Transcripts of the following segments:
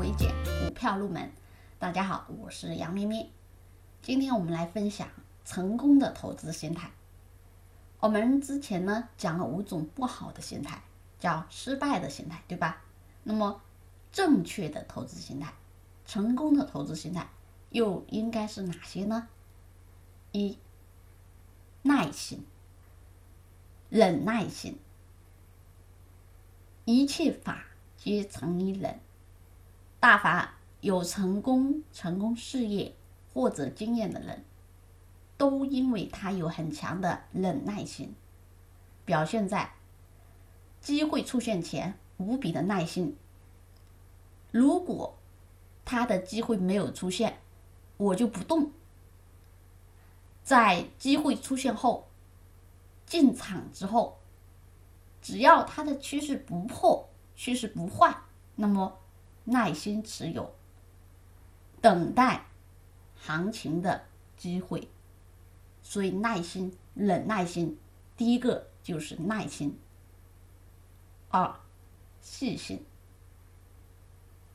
为简，股票入门。大家好，我是杨咪咪。今天我们来分享成功的投资心态。我们之前呢讲了五种不好的心态，叫失败的心态，对吧？那么正确的投资心态，成功的投资心态又应该是哪些呢？一、耐心，忍耐心。一切法皆成于忍。大凡有成功、成功事业或者经验的人，都因为他有很强的忍耐心，表现在机会出现前无比的耐心。如果他的机会没有出现，我就不动；在机会出现后进场之后。只要它的趋势不破，趋势不坏，那么耐心持有，等待行情的机会。所以耐心、忍耐心，第一个就是耐心。二，细心。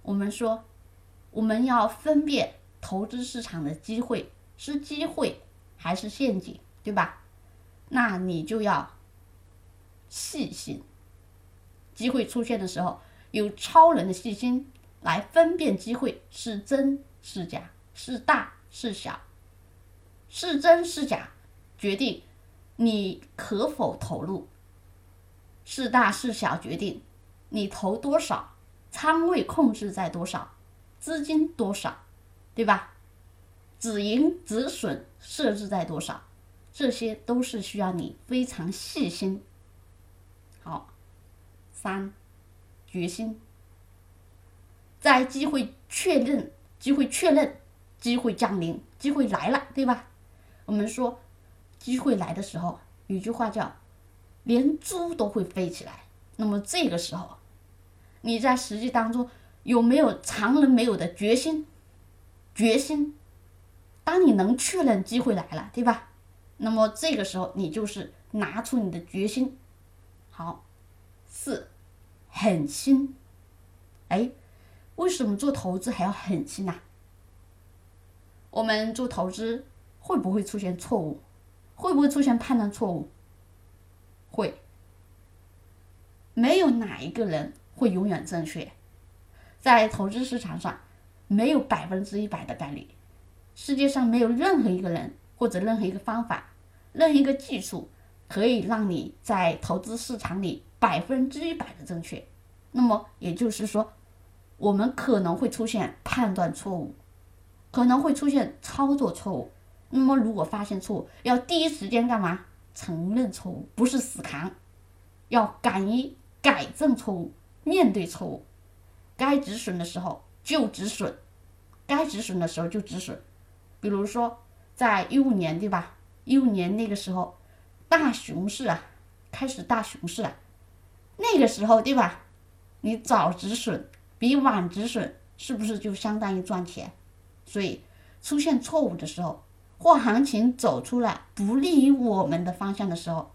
我们说，我们要分辨投资市场的机会是机会还是陷阱，对吧？那你就要。细心，机会出现的时候，有超人的细心来分辨机会是真是假，是大是小，是真是假，决定你可否投入；是大是小，决定你投多少，仓位控制在多少，资金多少，对吧？止盈止损设置在多少，这些都是需要你非常细心。好，三，决心，在机会确认、机会确认、机会降临、机会来了，对吧？我们说，机会来的时候，有句话叫“连猪都会飞起来”。那么这个时候，你在实际当中有没有常人没有的决心？决心，当你能确认机会来了，对吧？那么这个时候，你就是拿出你的决心。好，四，狠心。哎，为什么做投资还要狠心呐？我们做投资会不会出现错误？会不会出现判断错误？会。没有哪一个人会永远正确，在投资市场上没有百分之一百的概率。世界上没有任何一个人或者任何一个方法、任何一个技术。可以让你在投资市场里百分之一百的正确，那么也就是说，我们可能会出现判断错误，可能会出现操作错误。那么如果发现错误，要第一时间干嘛？承认错误，不是死扛，要敢于改正错误，面对错误，该止损的时候就止损，该止损的时候就止损。比如说在一五年，对吧？一五年那个时候。大熊市啊，开始大熊市啊，那个时候对吧？你早止损比晚止损是不是就相当于赚钱？所以出现错误的时候，或行情走出来不利于我们的方向的时候，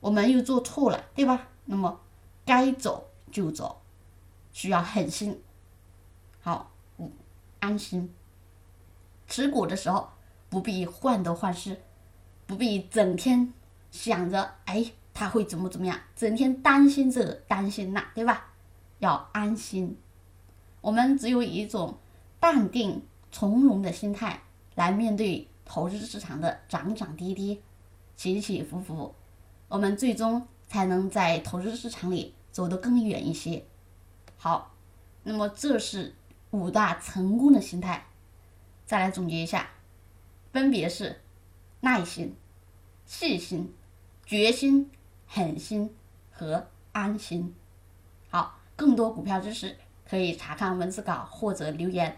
我们又做错了，对吧？那么该走就走，需要狠心。好，五安心。持股的时候不必患得患失，不必整天。想着，哎，他会怎么怎么样？整天担心这担心那，对吧？要安心。我们只有以一种淡定从容的心态来面对投资市场的涨涨跌跌、起起伏伏，我们最终才能在投资市场里走得更远一些。好，那么这是五大成功的心态。再来总结一下，分别是耐心、细心。决心、狠心和安心。好，更多股票知识可以查看文字稿或者留言。